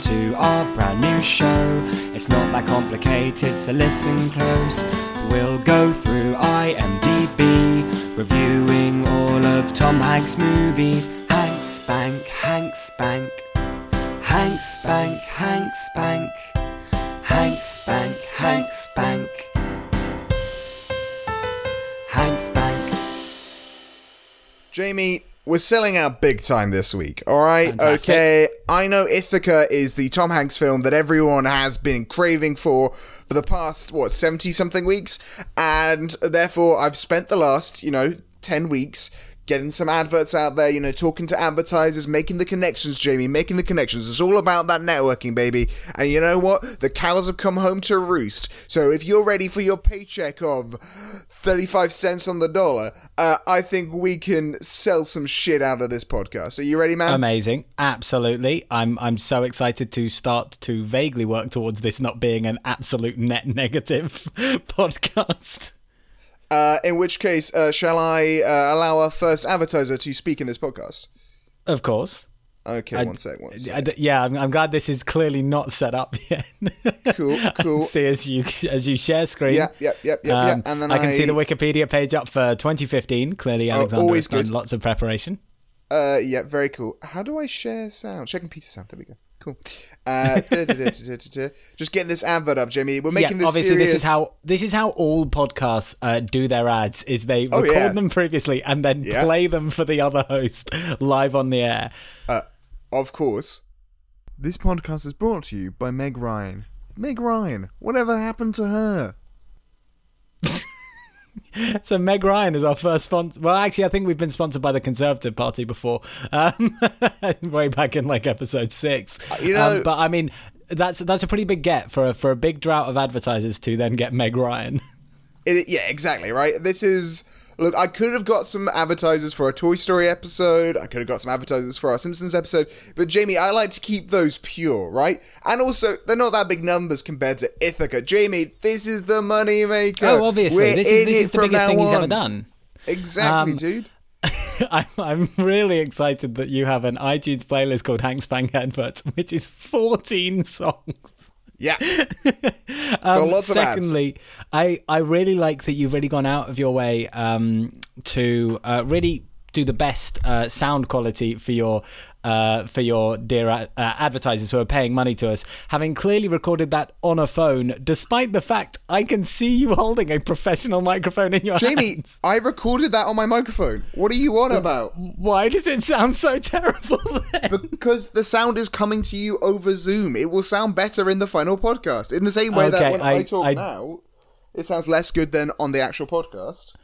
to our brand new show. It's not that complicated, so listen close. We'll go through IMDb, reviewing all of Tom Hanks' movies. Hank Spank, Hank Spank, Hank Spank, Hank Spank, Hank Spank, Hank Spank, Hank Spank. Jamie, we're selling out big time this week, all right? Fantastic. Okay, I know Ithaca is the Tom Hanks film that everyone has been craving for for the past, what, 70 something weeks? And therefore, I've spent the last, you know, 10 weeks getting some adverts out there, you know, talking to advertisers, making the connections, Jamie, making the connections. It's all about that networking, baby. And you know what? The cows have come home to roost. So if you're ready for your paycheck of 35 cents on the dollar, uh, I think we can sell some shit out of this podcast. Are you ready, man? Amazing, absolutely. I'm I'm so excited to start to vaguely work towards this not being an absolute net negative podcast. Uh, in which case, uh, shall I uh, allow our first advertiser to speak in this podcast? Of course. Okay, I- one sec, one I sec. d- yeah, I'm, I'm glad this is clearly not set up yet. Cool, cool. see as you as you share screen. Yep, yep, yep, yep, Um, yep. And then I can see the Wikipedia page up for 2015. Clearly, Alexander always has done good. lots of preparation. Uh, yeah, very cool. How do I share sound? Check computer sound. There we go. Cool. Uh, da, da, da. Just getting this advert up, Jamie. We're making yeah, this obviously serious. this is how this is how all podcasts uh, do their ads. Is they Oh, record yeah. them previously and then Yeah. play them for the other host live on the air. Uh, of course. This podcast is brought to you by Meg Ryan. Meg Ryan. Whatever happened to her? So Meg Ryan is our first sponsor. Well, actually, I think we've been sponsored by the Conservative Party before, um, way back in like episode six. you know- um, but I mean, that's that's a pretty big get for a, for a big drought of advertisers to then get Meg Ryan. It, yeah, exactly, right? This is. Look, I could have got some advertisers for a Toy Story episode. I could have got some advertisers for our Simpsons episode. But, Jamie, I like to keep those pure, right? And also, they're not that big numbers compared to Ithaca. Jamie, this is the money maker. oh, obviously, We're this is this is the biggest thing he's ever done. Exactly, Um, dude. I'm, I'm really excited that you have an iTunes playlist called Hank Spank Adverts, which is 14 songs. Yeah. Um, lots of ads. secondly, I, I really like that you've really gone out of your way um, to uh, really do the best uh, sound quality for your uh, for your dear uh, advertisers who are paying money to us, having clearly recorded that on a phone, despite the fact I can see you holding a professional microphone in your Jamie, hands. I recorded that on my microphone. What are you on about? Why does it sound so terrible? Then? Because the sound is coming to you over Zoom. It will sound better in the final podcast. In the same way that when I, I- talk I- now, it sounds less good than on the actual podcast.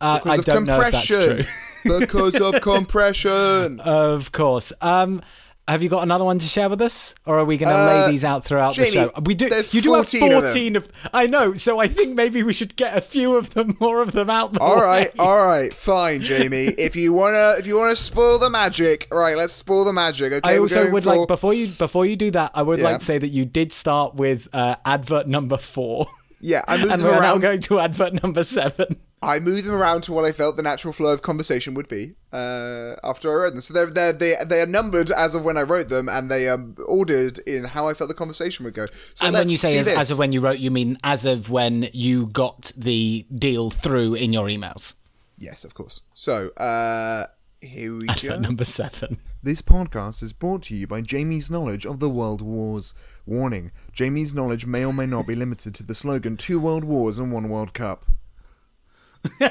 Uh, Because I of don't know if that's compression. true. because of compression. Of course. Um, have you got another one to share with us, or are we going to Uh, lay these out throughout Jamie, the show? We do. you do have 14 of them. of, I know. So I think maybe we should get a few of them, more of them out. The All right, way. all right, fine, Jamie. If you wanna, if you wanna spoil the magic, all right, let's spoil the magic. Okay, I also would for- like before you before you do that, I would Yeah. like to say that you did start with uh, advert number four, Yeah, I moved and we're now going to advert number seven. I moved them around to what I felt the natural flow of conversation would be uh, after I wrote them. So they're, they're, they they are numbered as of when I wrote them, and they are ordered in how I felt the conversation would go. So and when you say as, as of when you wrote, you mean as of when you got the deal through in your emails. yes, of course. So uh, here we go. Number seven. This podcast is brought to you by Jamie's knowledge of the world wars. Warning: Jamie's knowledge may or may not be limited to the slogan Two World Wars and One World Cup."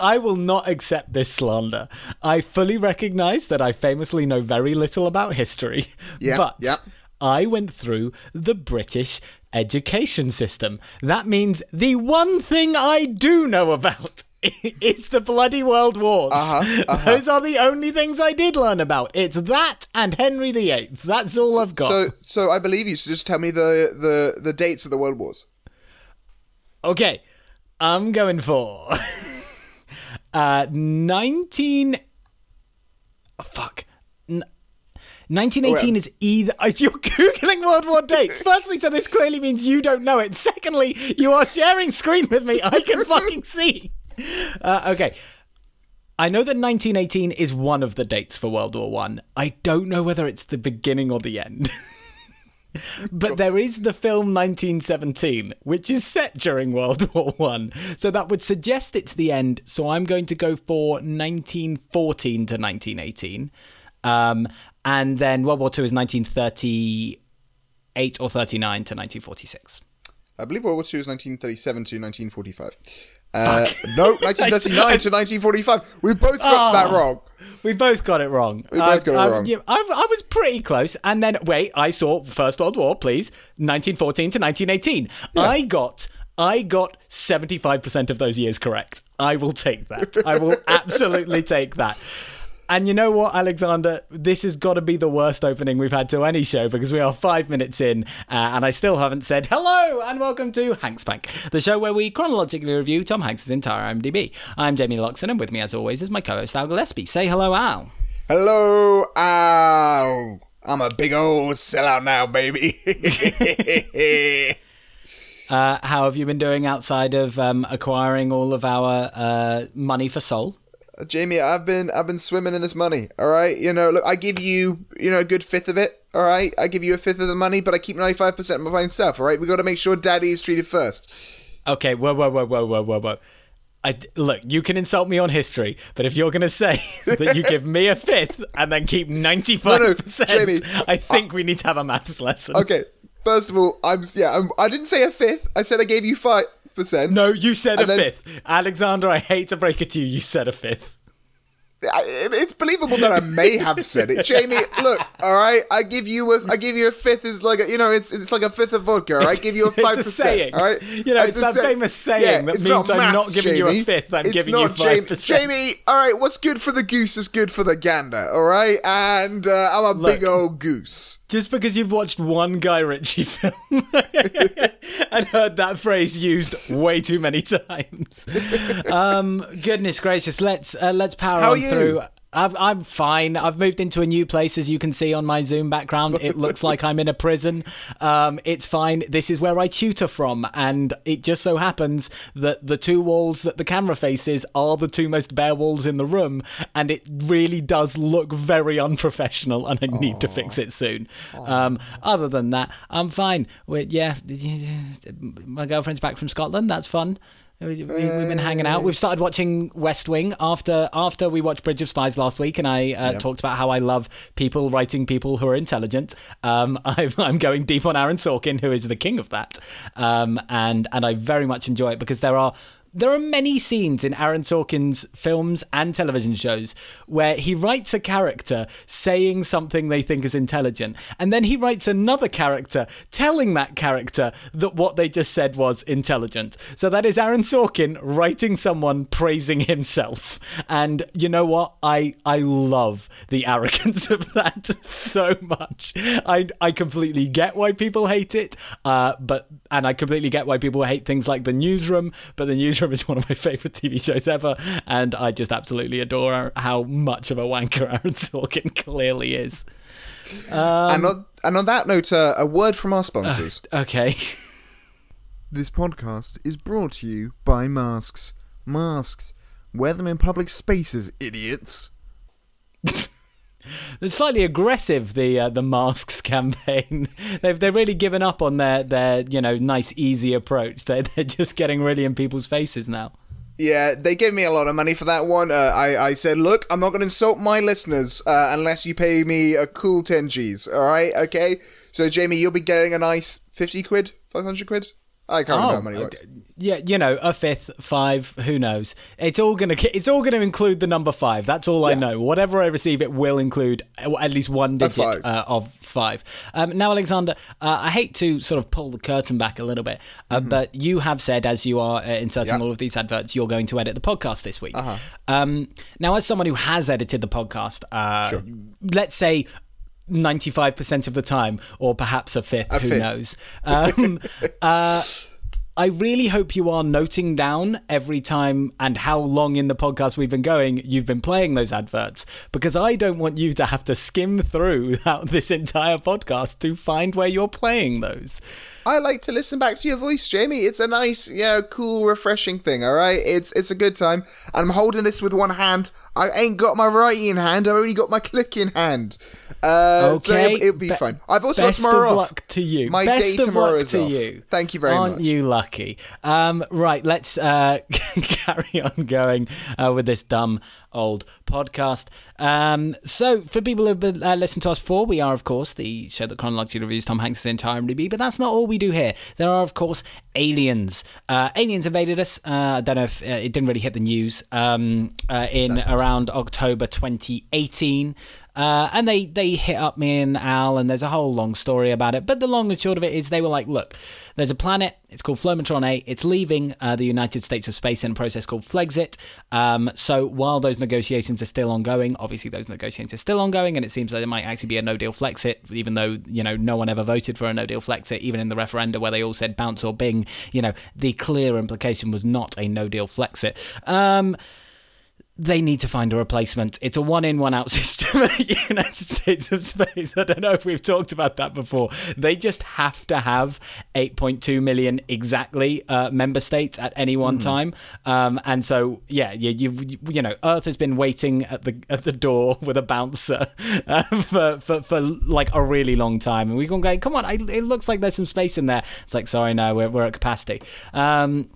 I will not accept this slander. I fully recognize that I famously know very little about history, Yeah, but yeah. I went through the British education system. That means the one thing I do know about is the bloody world wars. Uh-huh, Those are the only things I did learn about. It's that and Henry VIII. That's all I've got. So, so I believe you. So just tell me the the the dates of the world wars. Okay, I'm going for uh 19 oh, fuck. N- 1918 Well- is either uh, you're googling World War dates. Firstly, so this clearly means you don't know it. Secondly, you are sharing screen with me. I can fucking see. Uh, okay, I know that 1918 is one of the dates for World War One. I. I don't know whether it's the beginning or the end. but there is the film 1917, which is set during World War One, so that would suggest it's the end. So I'm going to go for 1914 to 1918, um, and then World War Two is 1938 or 39 to 1946. I believe World War II is 1937 to 1945. Uh, no, 1939 to 1945. We both got that Oh. wrong. We both got it wrong. We both got it wrong. yeah, I, I was pretty close. And then, wait, I saw First World War, please, 1914 to 1918. I got. I got 75% of those years correct. I will take that. I will absolutely take that. And you know what, Alexander? This has got to be the worst opening we've had to any show because we are five minutes in uh, and I still haven't said hello and welcome to Hank Spank, the show where we chronologically review Tom Hanks' entire IMDb. I'm Jamie Loxon and with me, as always, is my co host Al Gillespie. Say hello, Al. Hello, Al. I'm a big old sellout now, baby. Uh, how have you been doing outside of um, acquiring all of our uh, money for Soul? Jamie, I've been I've been swimming in this money. All right, you know, look, I give you you know a good fifth of it. All right, I give you a fifth of the money, but I keep ninety five percent of my myself. All right, we got to make sure Daddy is treated first. Okay, whoa, whoa, whoa, whoa, whoa, whoa, whoa. I, look, you can insult me on history, but if you're going to say that you give me a fifth and then keep 95%, Jamie, I think we need to have a maths lesson. Okay, first of all, I'm yeah, I'm, I didn't say a fifth. I said I gave you five percent. No, you said a then- fifth. Alexander, I hate to break it to you, you said a fifth. I- it's believable that I may have said it, Jamie. Look, all right, I give you a, I give you a fifth is like a, you know, it's it's like a fifth of vodka. All right, give you a It's five percent. saying. All right, You know, it's a that say- famous saying that it's means I'm not maths, giving you a Jamie. fifth, I'm It's giving you not Jamie. 5%. Jamie, all right, what's good for the goose is good for the gander. All right, and uh, I'm a Look. big old goose. Just because you've watched one Guy Ritchie film and heard that phrase used way too many times. Um, goodness gracious, let's uh, let's power How on are you? Through. I'm, I'm fine. I've moved into a new place, as you can see on my Zoom background. It looks like I'm in a prison. Um, it's fine. This is where I tutor from, and it just so happens that the two walls that the camera faces are the two most bare walls in the room, and it really does look very unprofessional, and I need to fix it soon. Um, other than that, I'm fine. we yeah, my girlfriend's back from Scotland. That's fun. We, we've been hanging out. We've started watching West Wing after after we watched Bridge of Spies last week, and I uh, talked about how I love people writing people who are intelligent. Um, I'm, I'm going deep on Aaron Sorkin, who is the king of that, um, and and I very much enjoy it because there are. There are many scenes in Aaron Sorkin's films and television shows where he writes a character saying something they think is intelligent, and then he writes another character telling that character that what they just said was intelligent. So that is Aaron Sorkin writing someone praising himself. And you know what? I I love the arrogance of that so much. I I completely get why people hate it, uh, but and I completely get why people hate things like The Newsroom. But The Newsroom is one of my favorite TV shows ever, and I just absolutely adore how much of a wanker Aaron Sorkin clearly is. Um, and on and on that note, uh, a word from our sponsors. Okay. This podcast is brought to you by masks. Masks. Wear them in public spaces, idiots. It's slightly aggressive the uh, the masks campaign. They've they've really given up on their their you know nice easy approach. They they're just getting really in people's faces now. Yeah, they gave me a lot of money for that one. Uh, I, I said, look, I'm not going to insult my listeners uh, unless you pay me a cool 10 G's, alright? Okay? So, Jamie, you'll be getting a nice 50 quid? 500 quid? I can't remember how many works. okay. yeah, you know, a fifth, five, who knows? It's all gonna it's all gonna include the number five. That's all I know. Whatever I receive, it will include at least one digit five. uh, of five. Um, now, Alexander, uh, I hate to sort of pull the curtain back a little bit, uh, but you have said as you are uh, inserting Mm-hmm. Yeah. all of these adverts, you're going to edit the podcast this week. Uh-huh. Um, now, as someone who has edited the podcast, uh, Sure. let's say. 95% of the time, or perhaps a fifth, who fifth. knows? Um, uh, I really hope you are noting down every time and how long in the podcast we've been going you've been playing those adverts because I don't want you to have to skim through this entire podcast to find where you're playing those. I like to listen back to your voice, Jamie. It's a nice, you know, cool, refreshing thing. All right, it's it's a good time. And I'm holding this with one hand. I ain't got my writing hand. I've only got my clicking hand. Uh, so Okay, it'll, it'll be be- fine. I've also got Best tomorrow of off. luck to you. My Best day of tomorrow luck is to off. you. Thank you very much. Aren't you lucky? Um, right, let's uh, carry on going uh, with this dumb old podcast. Um, so, for people who've been, uh, listened to us before, we are, of course, the show that chronologically reviews Tom Hanks' entire IMDb, but that's not all we do here. There are, of course, aliens. Uh, aliens invaded us. Uh, I don't know if uh, it didn't really hit the news um, uh, in around October 2018. Uh, and they, they hit up me and Al, and there's a whole long story about it. But the long and short of it is they were like, look, there's a planet, it's called Flomatron A, it's leaving uh, the United States of space in a process called Flexit. Um, so while those negotiations are still ongoing, obviously those negotiations are still ongoing, and it seems like there might actually be a no deal Flexit, even though, you know, no one ever voted for a no deal Flexit, even in the referenda where they all said bounce or bing, you know, the clear implication was not a no deal Flexit. Um, they need to find a replacement. It's a one in, one out system at the United States of Space. I don't know if we've talked about that before. They just have to have 8.2 million exactly uh, member states at any one time. Um, and so, yeah, you, you you know, Earth has been waiting at the at the door with a bouncer uh, for, for for like a really long time, and we've gone going, come on, I, it looks like there's some space in there. It's like, sorry, no, we're we're at capacity. Um,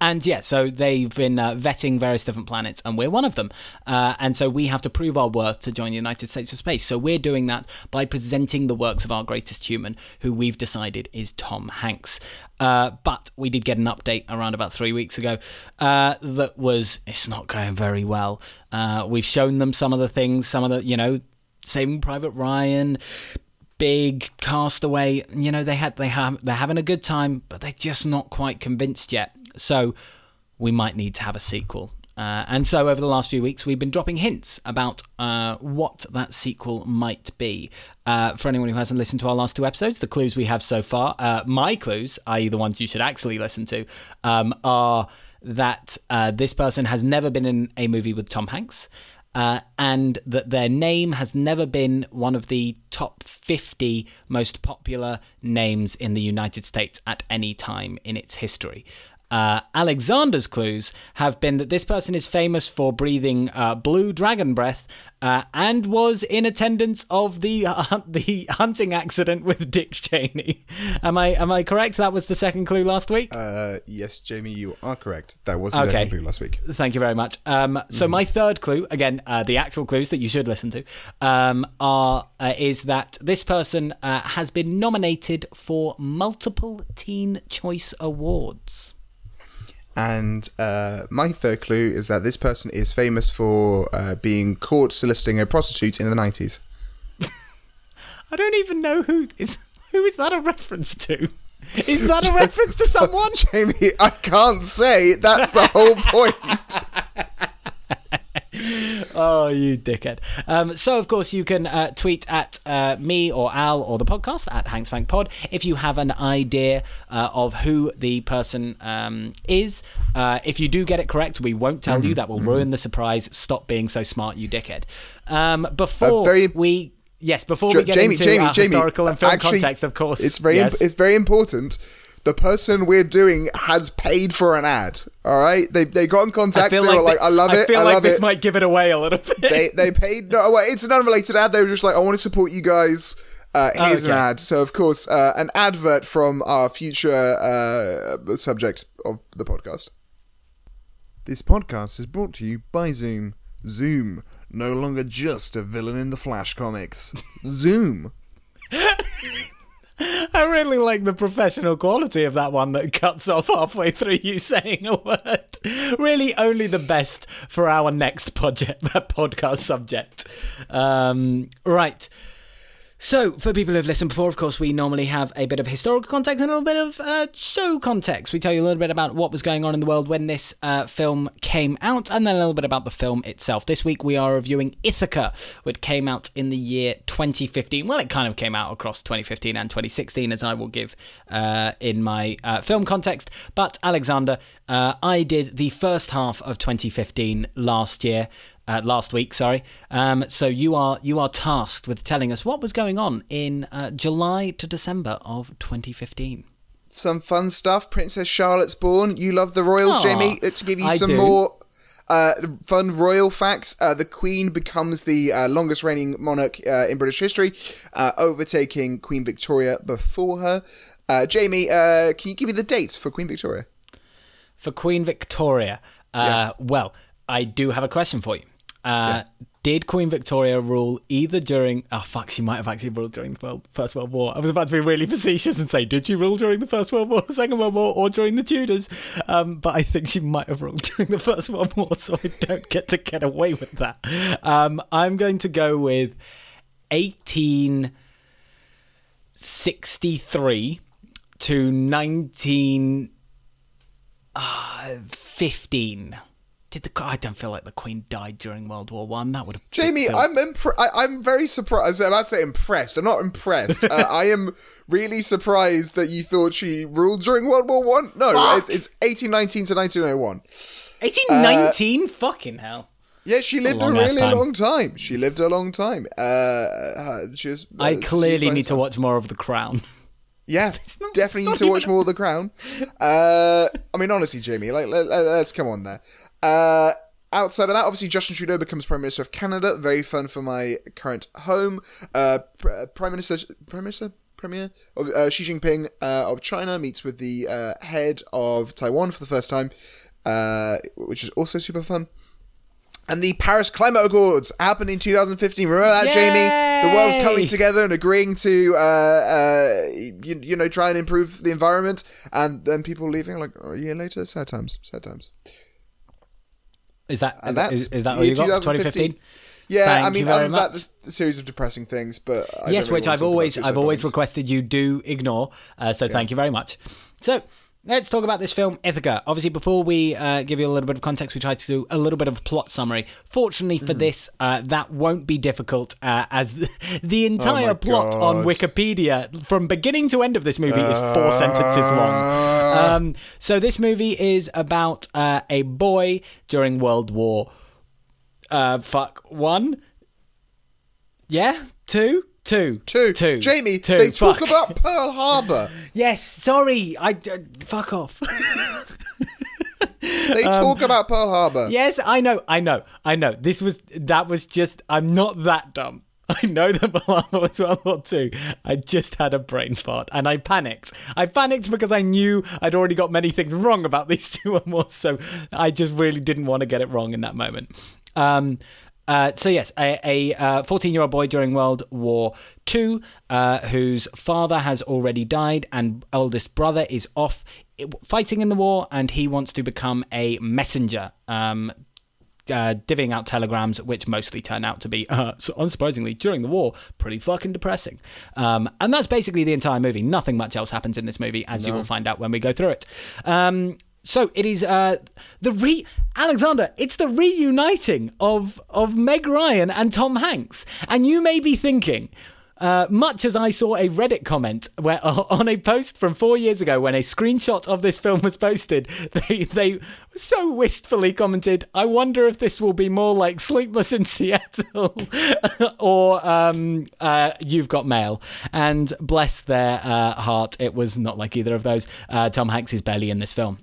and yeah, so they've been uh, vetting various different planets, and we're one of them. Uh, and so we have to prove our worth to join the United States of Space. So we're doing that by presenting the works of our greatest human, who we've decided is Tom Hanks. Uh, but we did get an update around about three weeks ago uh, that was it's not going very well. Uh, we've shown them some of the things, some of the you know, Saving Private Ryan, big castaway you know they had they have they're having a good time but they're just not quite convinced yet so we might need to have a sequel. Uh, and so over the last few weeks we've been dropping hints about uh, what that sequel might be. Uh, for anyone who hasn't listened to our last two episodes the clues we have so far uh, my clues i.e the ones you should actually listen to um, are that uh, this person has never been in a movie with tom hanks uh, and that their name has never been one of the top 50 most popular names in the United States at any time in its history. Uh, Alexander's clues have been that this person is famous for breathing uh, blue dragon breath uh, and was in attendance of the uh, the hunting accident with Dick Cheney. Am I am I correct? That was the second clue last week. Uh, yes, Jamie, you are correct. That was the Okay. second clue last week. Thank you very much. Um, so my third clue, again, uh, the actual clues that you should listen to, um, are uh, is that this person uh, has been nominated for multiple Teen Choice Awards. And uh, my third clue is that this person is famous for uh, being caught soliciting a prostitute in the 90s. I don't even know who is who is that a reference to. Is that a reference to someone? Jamie, I can't say. That's the whole point. Oh, you dickhead. Um, so, of course, you can uh, tweet at uh, me or Al or the podcast at Hanks Hanksfank Pod if you have an idea uh, of who the person um, is. Uh, if you do get it correct, we won't tell you. That will ruin the surprise. Stop being so smart, you dickhead. Um, before very- we. Yes, before we get Jamie, into Jamie, our Jamie. historical and film actually, context, of course. It's very, yes. it's very important. The person we're doing has paid for an ad. All right, they they got in contact. They feel were like, like, "I love it." I feel I like this it." might give it away a little bit. they they paid. No, well, it's an unrelated ad. They were just like, "I want to support you guys." Uh, here's okay. an ad. So, of course, uh, an advert from our future uh, subject of the podcast. This podcast is brought to you by Zoom. Zoom, no longer just a villain in the Flash comics. Zoom. I really like the professional quality of that one that cuts off halfway through you saying a word. Really, only the best for our next project, podcast subject. Um, right. So, for people who've listened before, of course, we normally have a bit of historical context and a little bit of uh, show context. We tell you a little bit about what was going on in the world when this uh, film came out, and then a little bit about the film itself. This week, we are reviewing Ithaca, which came out in the year 2015. Well, it kind of came out across 2015 and 2016, as I will give uh, in my uh, film context. But, Alexander, uh, I did the first half of 2015 last year uh, last week. Sorry. Um, so you are you are tasked with telling us what was going on in uh, July to December of 2015. Some fun stuff. Princess Charlotte's born. You love the royals, Aw, Jamie. Let's give you I some do. more uh, fun royal facts. Uh, the Queen becomes the uh, longest reigning monarch uh, in British history, uh, overtaking Queen Victoria before her. Uh, Jamie, uh, can you give me the dates for Queen Victoria? For Queen Victoria, uh, well, I do have a question for you. Uh, Did Queen Victoria rule either during? Oh fuck, she might have actually ruled during the World, First World War. I was about to be really facetious and say, did she rule during the First World War, Second World War, or during the Tudors? Um, but I think she might have ruled during the First World War, so I don't get to get away with that. Um, I'm going to go with 1863 to 1915. Did the I don't feel like the Queen died during World War One. That would have Jamie, I'm impre- I- I'm very surprised. I was about to say impressed. I'm not impressed. uh, I am really surprised that you thought she ruled during World War One. No, Fuck. it's, it's 1819 to 1901. 1819. Fucking hell. Yeah, she lived a, ass really time. long time. She lived a long time. Uh, uh, she was, uh, I clearly need to watch more of The Crown. Yeah, not- definitely need to watch more of The Crown. Uh, I mean, honestly, Jamie, like let, us come on there. Uh, outside of that, obviously, Justin Trudeau becomes Prime Minister of Canada. Very fun for my current home. Uh, Prime Minister, Prime Minister, Premier of uh, Xi Jinping uh, of China meets with the uh, head of Taiwan for the first time, uh, which is also super fun. And the Paris Climate Accords happened in 2015. Remember that, Jamie? The world coming together and agreeing to, uh, uh, you, you know, try and improve the environment, and then people leaving like a year later. Sad times. Sad times. Is that And that's is, is that all you got? 2015. 2015. Yeah, Thank I mean, other than that, there's a series of depressing things, but I yes, really which I've to talk about always I've always requested you do ignore. Uh, so thank you very much. So. Let's talk about this film, Ithaca. Obviously, before we uh, give you a little bit of context, we tried to do a little bit of plot summary. Fortunately Mm. for this, uh, that won't be difficult, uh, as the, the entire Oh plot on Wikipedia, from beginning to end of this movie, is four sentences long. Um, so this movie is about uh, a boy during World War. Uh, fuck one. Yeah, two, two, Two. two. Jamie, two. they talk Fuck. about Pearl Harbor. Yes, sorry. I uh, fuck off. They talk about Pearl Harbor. Um, yes, I know, I know, I know. This was that was just. I'm not that dumb. I know that Malama was World War Two. I just had a brain fart and I panicked. I panicked because I knew I'd already got many things wrong about these two and more, so I just really didn't want to get it wrong in that moment. Um, uh, so yes, a 14 year old boy during World War II, uh, whose father has already died and eldest brother is off fighting in the war, and he wants to become a messenger. Um, uh, divvying out telegrams, which mostly turn out to be, uh, so unsurprisingly, during the war, pretty fucking depressing. Um, and that's basically the entire movie. Nothing much else happens in this movie, as you will find out when we go through it. Um, so it is uh, the re Alexander. It's the reuniting of of Meg Ryan and Tom Hanks, and you may be thinking. Uh, much as I saw a Reddit comment where on a post from four years ago when a screenshot of this film was posted, they they so wistfully commented, "I wonder if this will be more like Sleepless in Seattle or um, uh, You've Got Mail." And bless their uh, heart, it was not like either of those. Uh, Tom Hanks is barely in this film.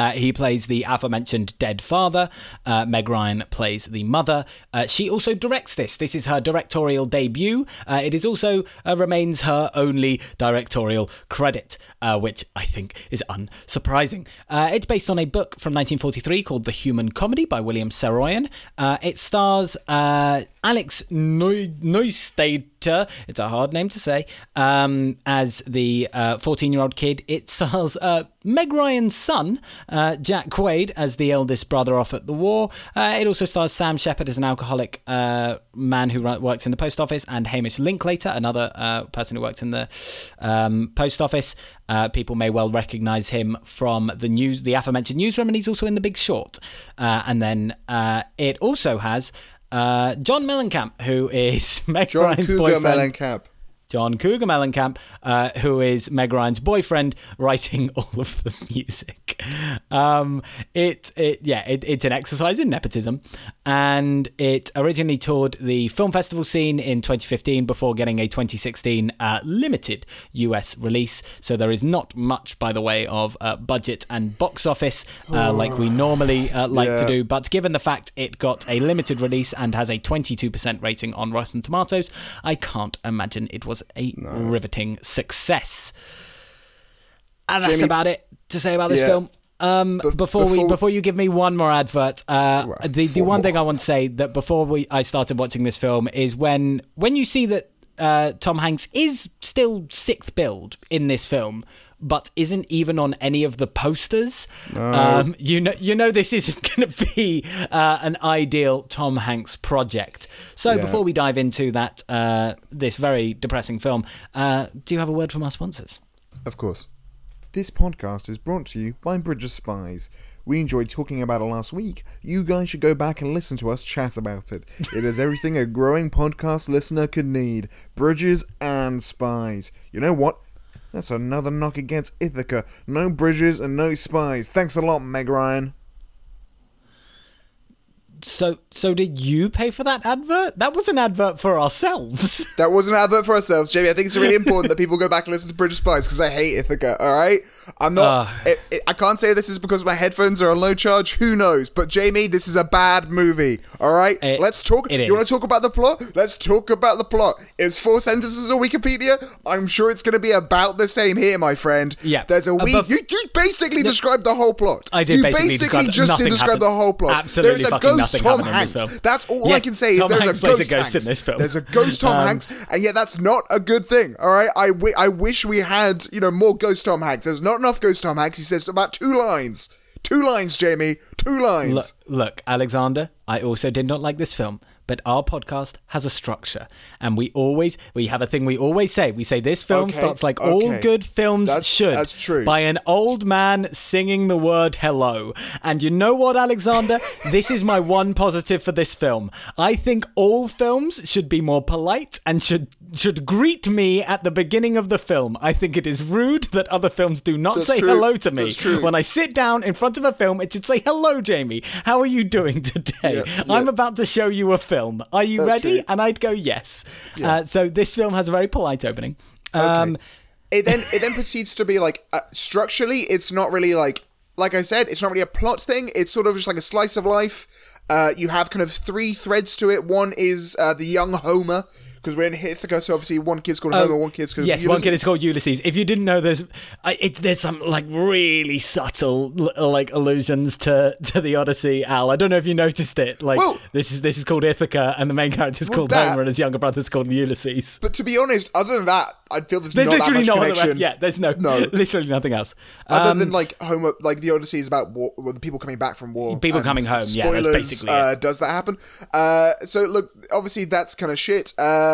Uh, he plays the aforementioned dead father. Uh, Meg Ryan plays the mother. Uh, she also directs this. This is her directorial debut. Uh, it is also uh, remains her only directorial credit, uh, which I think is unsurprising. It's based on a book from 1943 called The Human Comedy by William Saroyan. It stars Alex Neu- Neustaedter. It's a hard name to say. Um, as the 14 year old kid, it stars. Meg Ryan's son, uh, Jack Quaid, as the eldest brother off at the war. Uh, it also stars Sam Shepard as an alcoholic uh, man who works in the post office, and Hamish Linklater, another uh, person who works in the um, post office. Uh, people may well recognise him from the news, the aforementioned newsroom, and he's also in The Big Short. Uh, and then uh, it also has uh, John Mellencamp, who is Meg John Ryan's Cougar boyfriend. Mellencamp. John Cougar Mellencamp, uh, who is Meg Ryan's boyfriend, writing all of the music. Um, it, it, yeah, it, it's an exercise in nepotism, and it originally toured the film festival scene in 2015 before getting a 2016 uh, limited US release. So there is not much by the way of uh, budget and box office uh, like we normally uh, like to do. But given the fact it got a limited release and has a 22% rating on Rotten Tomatoes, I can't imagine it was a riveting success. And that's Jamie- about it to say about this Yeah. film. Um, before, we before- before you give me one more advert, uh, Right, the the one one thing. I want to say that before we I started watching this film is when when you see that uh, Tom Hanks is still sixth billed in this film, but isn't even on any of the posters. Um, you know, you know this isn't going to be uh, an ideal Tom Hanks project. So Yeah. before we dive into that, uh, this very depressing film, uh, do you have a word from our sponsors? Of course. This podcast is brought to you by Bridges Spies. We enjoyed talking about it last week. You guys should go back and listen to us chat about it. It is everything a growing podcast listener could need. Bridges and Spies. You know what? That's another knock against Ithaca. No bridges and no spies. Thanks a lot, Meg Ryan. So, so did you pay for that advert? That was an advert for ourselves. That was an advert for ourselves, Jamie. I think it's really important that people go back and listen to Bridges Spies because I hate Ithaca. All right, I'm not. Ugh. it, it- I can't say this is because my headphones are on low charge. Who knows? But Jamie, this is a bad movie. All right, It- let's talk. it You want to talk about the plot? Let's talk about the plot. It's four sentences on Wikipedia. I'm sure it's going to be about the same here, my friend. Yeah. There's a uh, week. Above- you, you basically described the whole plot. I did You basically describe- just nothing did describe the whole plot. Absolutely There's a fucking ghost Tom Hanks. That's all I can say. Is Tom there's Hanks a ghost, a ghost in this film. There's a ghost Tom Um, Hanks, and yet that's not a good thing. All right, I, I wish we had you know more ghost Tom Hanks. There's not enough ghost Tom Hanks. He says about two lines, two lines, Jamie, two lines. Look, look, Alexander, I also did not like this film, but our podcast has a structure, and we always we have a thing we always say. We say this film Okay, starts like all good films That's- should. that's true. By an old man singing the word hello. And you know what, Alexander? this is my one positive for this film. I think all films should be more polite and should should greet me at the beginning of the film. I think it is rude that other films do not That's say true. hello to me. That's true. When I sit down in front of a film, it should say, Hello, Jamie. How are you doing today? I'm about to show you a film. Are you That's ready? true. And I'd go, Yes. Uh, so this film has a very polite opening. Um, Okay. it then it then proceeds to be like uh, structurally, it's not really like like I said, it's not really a plot thing. It's sort of just like a slice of life. Uh, you have kind of three threads to it. One is uh, the young Homer. Because we're in Ithaca, so obviously one kid's called Homer, one kid's called Oh, Yes, one kid Ulysses. is called Ulysses. If you didn't know, there's I, it, there's some like really subtle like allusions to to the Odyssey. Al, I don't know if you noticed it. Like Well- this is this is called Ithaca, and the main character is Well, called that- Homer, and his younger brother's called Ulysses. But to be honest, other than that, I feel there's, There's not literally that no much other. connection. Yeah, there's no, No. literally nothing else. Other Um, than like Homer, like the Odyssey is about war, well, the people coming back from war. People coming home, yeah, that's basically uh, it. Does that happen? Uh, so look, obviously that's kind of shit. Uh,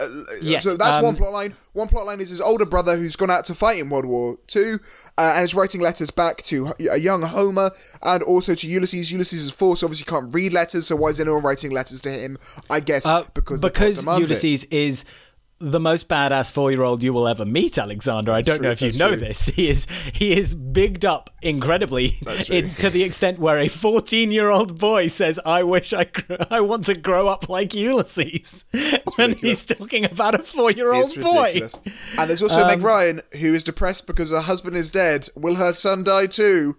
uh, Yes, so that's um, one plot line. One plot line is his older brother who's gone out to fight in World War Two, uh, and is writing letters back to a young Homer and also to Ulysses. Ulysses is four, so obviously can't read letters. So why is anyone writing letters to him? I guess Uh, because because. Ulysses is the most badass four-year-old you will ever meet, Alexander. I don't true, know if you know true. this. He is he is bigged up incredibly in, to the extent where a fourteen-year-old boy says, "I wish I gr- I want to grow up like Ulysses," when ridiculous. he's talking about a four-year-old boy. And there's also Um, Meg Ryan, who is depressed because her husband is dead. Will her son die too?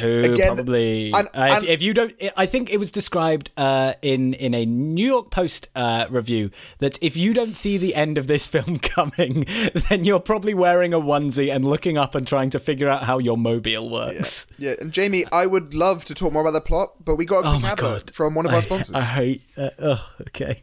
Who Again, probably? and- uh, if, and- if you don't, I think it was described uh, in in a New York Post uh, review that if you don't see the end of this film coming, then you're probably wearing a onesie and looking up and trying to figure out how your mobile works. Yeah, and Jamie, I would love to talk more about the plot, but we got a Oh quick my advert god! from one of I- our sponsors. I hate. Uh, oh, okay.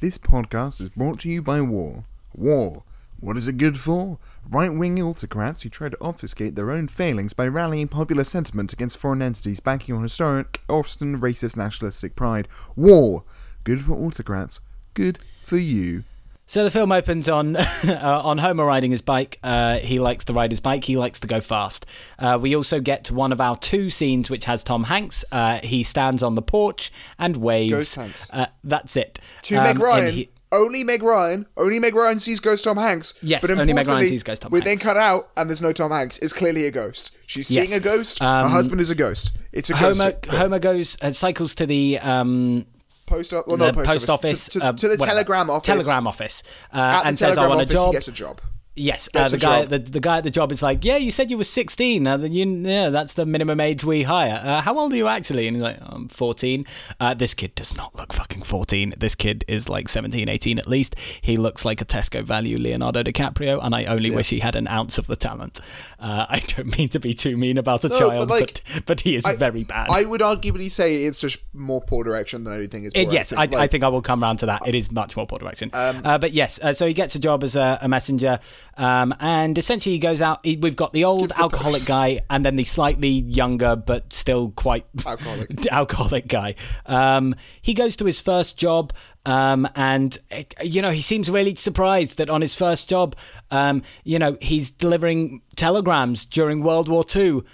This podcast is brought to you by War. War. What is it good for? Right wing autocrats who try to obfuscate their own failings by rallying popular sentiment against foreign entities banking on historic, often racist nationalistic pride. War. Good for autocrats. Good for you. So the film opens on uh, on Homer riding his bike. Uh, he likes to ride his bike. He likes to go fast. Uh, we also get to one of our two scenes, which has Tom Hanks. Uh, he stands on the porch and waves. Ghost Hanks. Uh, that's it. To Um, Meg Ryan. he- only Meg Ryan. Only Meg Ryan sees Ghost Tom Hanks. Yes, but only Meg Ryan sees Ghost Tom we Hanks. then cut out, and there's no Tom Hanks. It's clearly a ghost. She's Yes. seeing a ghost. her Um, husband is a ghost. It's a ghost. Homer Homer goes uh, cycles to the um, post, well, the post, post office, To, to, uh, to the whatever. telegram office. Telegram office, uh, and says, "I want a job." Gets a job. Yes, uh, the guy the, the guy at the job is like, yeah, you said you were 16. Uh, you, yeah, that's the minimum age we hire. Uh, how old are you actually? And he's like, I'm 14. Uh, this kid does not look fucking 14. This kid is like 17, 18 at least. He looks like a Tesco value Leonardo DiCaprio, and I only wish he had an ounce of the talent. Uh, I don't mean to be too mean about a No, child, but, like, but, but he is I- very bad. I would arguably say it's just more poor direction than anything is. It- yes, I, acting. I think I will come round to that. It is much more poor direction. Um, uh, but yes, uh, so he gets a job as a, a messenger, um, and essentially he goes out. He, we've got the old the alcoholic guy, and then the slightly younger but still quite Alcoholic. alcoholic guy. Um, he goes to his first job. Um, and you know he seems really surprised that on his first job, um, you know he's delivering telegrams during World War Two,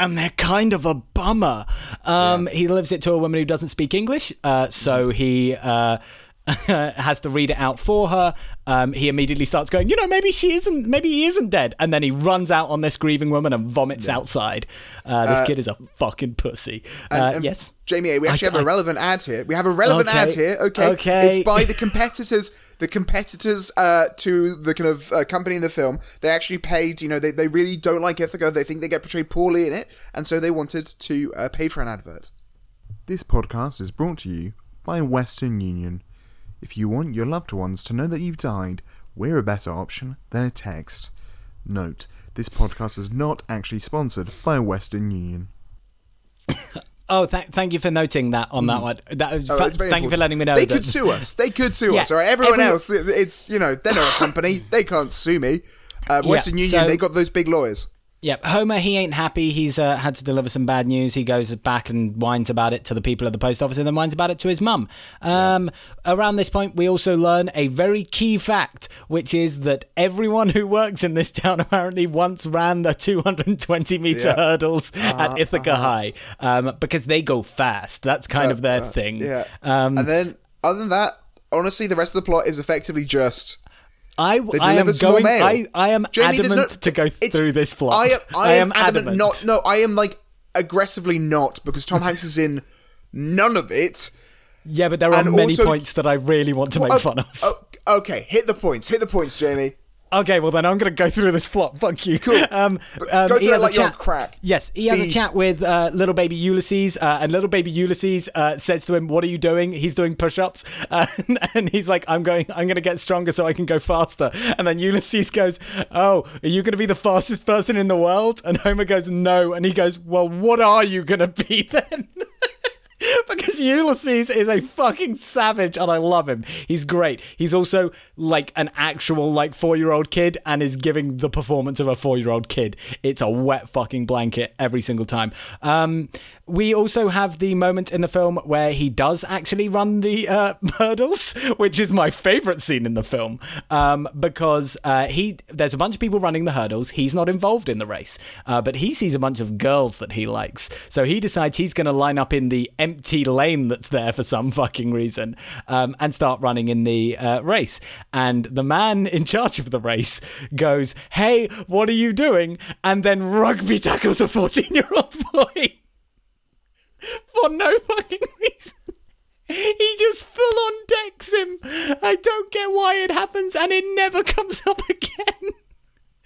and they're kind of a bummer. Um, He delivers it to a woman who doesn't speak English, uh, so he. Uh, has to read it out for her. Um, he immediately starts going, you know, maybe she isn't, maybe he isn't dead, and then he runs out on this grieving woman and vomits outside. Uh, this kid is a fucking pussy. Uh, And- and yes. Jamie, we actually I- have a I- relevant ad here. We have a relevant Okay. ad here. Okay. Okay. It's by the competitors, the competitors uh, to the kind of uh, company in the film. They actually paid, you know, they, they really don't like Ithaca. They think they get portrayed poorly in it. And so they wanted to uh, pay for an advert. This podcast is brought to you by Western Union. If you want your loved ones to know that you've died, we're a better option than a text. Note, this podcast is not actually sponsored by Western Union. Oh, th- thank you for noting that on that one. That was, Oh, fa- thank you for letting me know. They that, could sue us. They could sue Yeah, us. All right. Everyone every- else, it's you know, they're not a company. they can't sue me. Uh, Western Yeah, Union, so- they got those big lawyers. Yep, Homer, he ain't happy. He's uh, had to deliver some bad news. He goes back and whines about it to the people at the post office and then whines about it to his mum. Um, Around this point, we also learn a very key fact, which is that everyone who works in this town apparently once ran the 220 meter Yeah. hurdles at Ithaca High um, because they go fast. That's kind of their thing. Yeah. Um, and then, other than that, honestly, the rest of the plot is effectively just. I, I am going. mail. I, I am Jamie, adamant no- to go through this plot. I am, I am, adamant, adamant. not. No, I am like aggressively not because Tom Hanks is in none of it. Yeah, but there are and many also- points that I really want to make Oh, fun of. oh, okay, hit the points. Hit the points, Jamie. Okay, well then I'm going to go through this plot. Fuck you. Cool. Um, um, go he through it has a like chat- crack. Yes, he has a chat with uh, little baby Ulysses, uh, and little baby Ulysses uh, says to him, "What are you doing?" He's doing push-ups, uh, and he's like, "I'm going. I'm going to get stronger so I can go faster." And then Ulysses goes, "Oh, are you going to be the fastest person in the world?" And Homer goes, "No," and he goes, "Well, what are you going to be then?" because Ulysses is a fucking savage and I love him. He's great. He's also like an actual like 4-year-old kid and is giving the performance of a 4-year-old kid. It's a wet fucking blanket every single time. Um we also have the moment in the film where he does actually run the uh, hurdles, which is my favorite scene in the film, um, because uh, he there's a bunch of people running the hurdles. He's not involved in the race, uh, but he sees a bunch of girls that he likes, so he decides he's going to line up in the empty lane that's there for some fucking reason um, and start running in the uh, race. And the man in charge of the race goes, "Hey, what are you doing?" And then rugby tackles a 14 year old boy for no fucking reason. He just full on decks him. I don't get why it happens, and it never comes up again.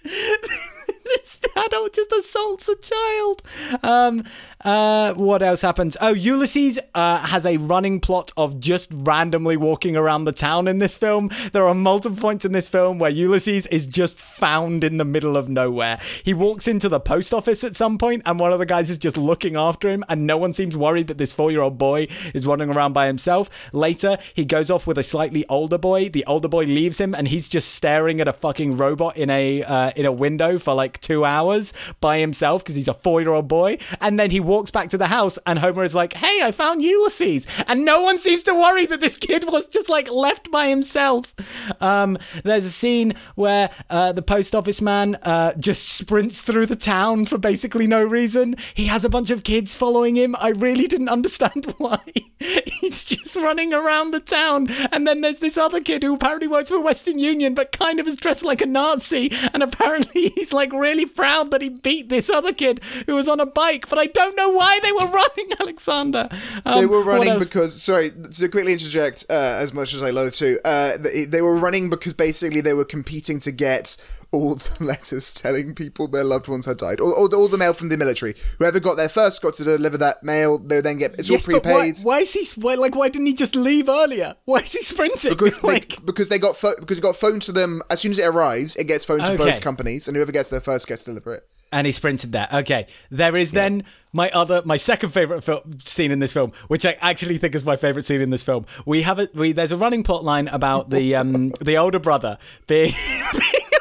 this adult just assaults a child. Um, uh, what else happens? Oh, Ulysses uh, has a running plot of just randomly walking around the town in this film. There are multiple points in this film where Ulysses is just found in the middle of nowhere. He walks into the post office at some point, and one of the guys is just looking after him, and no one seems worried that this four year old boy is running around by himself. Later, he goes off with a slightly older boy. The older boy leaves him, and he's just staring at a fucking robot in a uh, in a window for like two hours by himself because he's a four year old boy. And then he walks back to the house, and Homer is like, "Hey, I found Ulysses," and no one seems to worry that this kid was just like left by himself. Um, there's a scene where uh, the post office man uh, just sprints through the town for basically no reason. He has a bunch of kids following him. I really didn't understand why. He's just running around the town, and then there's this other kid who apparently works for Western Union, but kind of is dressed like a Nazi, and apparently he's like really proud that he beat this other kid who was on a bike. But I don't know why they were running, Alexander. Um, They were running because, sorry, to quickly interject, uh, as much as I loathe to, uh, they, they were running because basically they were competing to get all the letters telling people their loved ones had died, all, all, the, all the mail from the military. Whoever got there first got to deliver that mail. They then get it's Yes, all but why, prepaid. why is he why, like? Why didn't he just leave earlier? Why is he sprinting? Because they, like, because they got because it got phoned to them as soon as it arrives. It gets phoned to both companies, and whoever gets there first gets to deliver it. and he sprinted there. Okay, there is then my other, my second favorite fil- scene in this film, which I actually think is my favorite scene in this film. We have a we there's a running plot line about the um the older brother being. being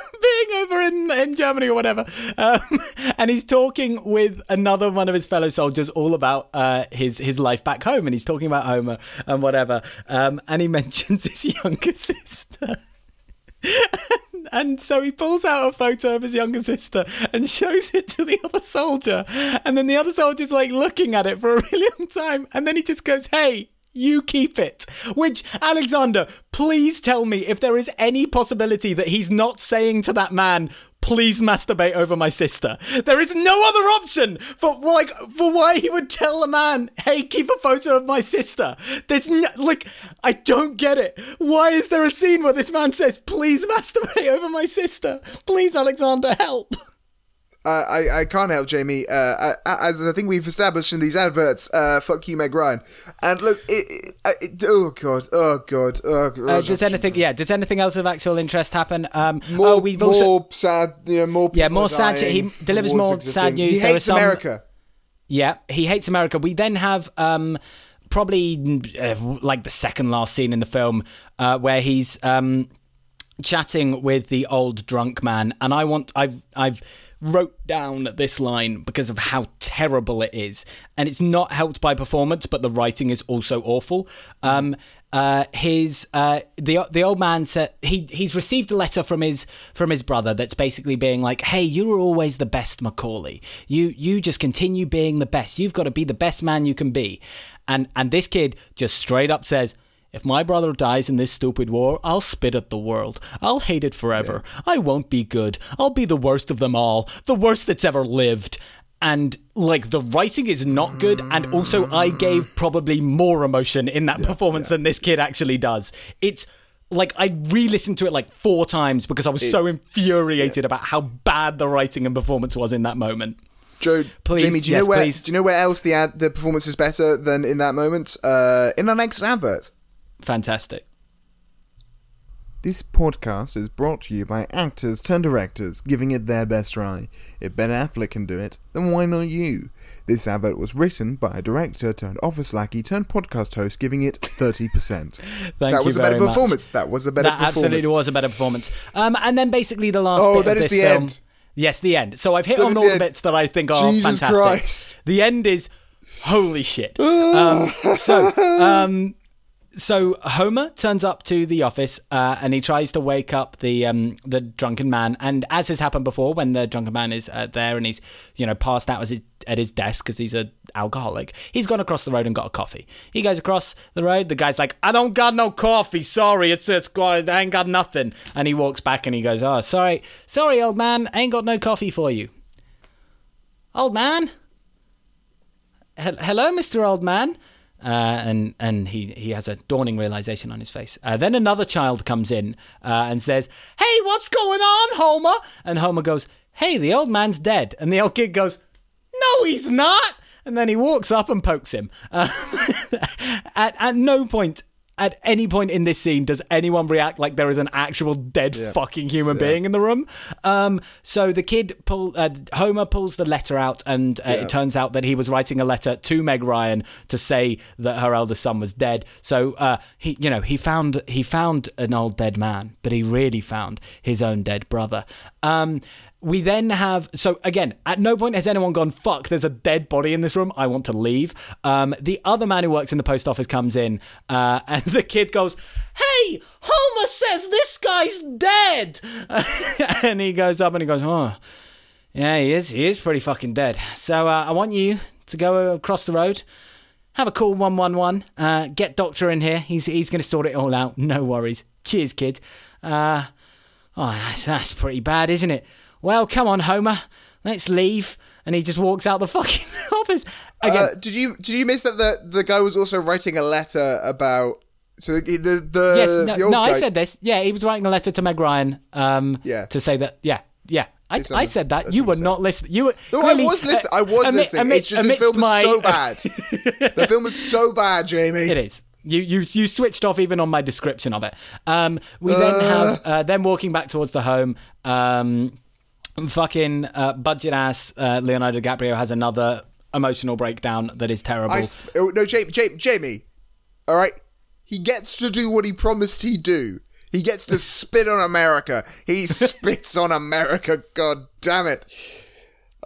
being over in, in Germany or whatever, um, and he's talking with another one of his fellow soldiers all about uh, his his life back home, and he's talking about Homer and whatever, um, and he mentions his younger sister. And so he pulls out a photo of his younger sister and shows it to the other soldier. And then the other soldier's like looking at it for a really long time. And then he just goes, Hey, you keep it. Which, Alexander, please tell me if there is any possibility that he's not saying to that man, Please masturbate over my sister. There is no other option for like for why he would tell a man, "Hey, keep a photo of my sister." There's no, like I don't get it. Why is there a scene where this man says, "Please masturbate over my sister"? Please, Alexander, help. Uh, I, I can't help Jamie. Uh, I- as I think we've established in these adverts, uh, fuck you, Meg Ryan. And look, it, it, it, oh god, oh god, oh god. Uh, does anything? Yeah. Does anything else of actual interest happen? Um, more, oh, we've more also sad, you know, more Yeah, more sad- he delivers more existing. sad news. He hates some- America. Yeah, he hates America. We then have um, probably uh, like the second last scene in the film uh, where he's um, chatting with the old drunk man, and I want I've I've wrote down this line because of how terrible it is, and it's not helped by performance, but the writing is also awful. Um, uh, his uh, the the old man said he he's received a letter from his from his brother that's basically being like, "Hey, you were always the best, Macauley. You you just continue being the best. You've got to be the best man you can be." And and this kid just straight up says. If my brother dies in this stupid war, I'll spit at the world. I'll hate it forever. I won't be good. I'll be the worst of them all. The worst that's ever lived. And like the writing is not good, and also I gave probably more emotion in that performance than this kid actually does. It's like I re-listened to it like four times because I was so infuriated about how bad the writing and performance was in that moment. Joe, Please, Jamie, do you yes, know where? please. Do you know where else the ad, the performance is better than in that moment? Uh, in our next advert. Fantastic. This podcast is brought to you by actors turned directors giving it their best try. If Ben Affleck can do it, then why not you? This advert was written by a director turned office lackey turned podcast host giving it 30%. Thank that you was a better much. performance. That was a better that performance. absolutely was a better performance. Um, and then basically the last Oh, bit that of is this the film. end. Yes, the end. So I've hit That on all the the bits that I think are Jesus fantastic. Christ. The end is holy shit. um, so, um, so Homer turns up to the office uh, and he tries to wake up the um, the drunken man. And as has happened before, when the drunken man is uh, there and he's you know passed out at his desk because he's a alcoholic, he's gone across the road and got a coffee. He goes across the road. The guy's like, "I don't got no coffee. Sorry, it's it's I ain't got nothing." And he walks back and he goes, "Oh, sorry, sorry, old man, I ain't got no coffee for you." Old man, Hel- hello, Mister Old Man. Uh, and and he, he has a dawning realization on his face. Uh, then another child comes in uh, and says, "Hey, what's going on, Homer?" And Homer goes, "Hey, the old man's dead," and the old kid goes, "No, he's not." And then he walks up and pokes him. Um, at at no point. At any point in this scene, does anyone react like there is an actual dead fucking human being in the room? Um, so the kid pull, uh, Homer pulls the letter out, and uh, it turns out that he was writing a letter to Meg Ryan to say that her eldest son was dead. So uh, he, you know, he found he found an old dead man, but he really found his own dead brother. Um, we then have so again at no point has anyone gone fuck there's a dead body in this room. I want to leave. Um, the other man who works in the post office comes in uh, and the kid goes hey homer says this guy's dead. And he goes up and he goes oh yeah he is. He is pretty fucking dead. So uh, i want you to go across the road. Have a call 111 uh, get doctor in here. He's he's going to sort it all out. No worries. Cheers kid. Uh, oh that's, that's pretty bad isn't it well, come on, Homer, let's leave. And he just walks out the fucking office. Again, Uh, did you did you miss that the the guy was also writing a letter about so the the the, yes, the no, old no I said this. Yeah, he was writing a letter to Meg Ryan um, Yeah. to say that, yeah, yeah. I, I said that. You were not listening. You were. No, clearly, I was listening. I uh, was ami- listening. ami- it's just this film is my- so bad. the film was so bad, Jamie. It is. You, you you switched off even on my description of it. Um, we then have uh, them walking back towards the home. Um, fucking uh, budget ass uh, Leonardo DiCaprio has another emotional breakdown that is terrible. I oh, no, Jamie, Jamie, Jamie. All right, he gets to do what he promised he'd do. He gets to spit on America. He spits on America. God damn it.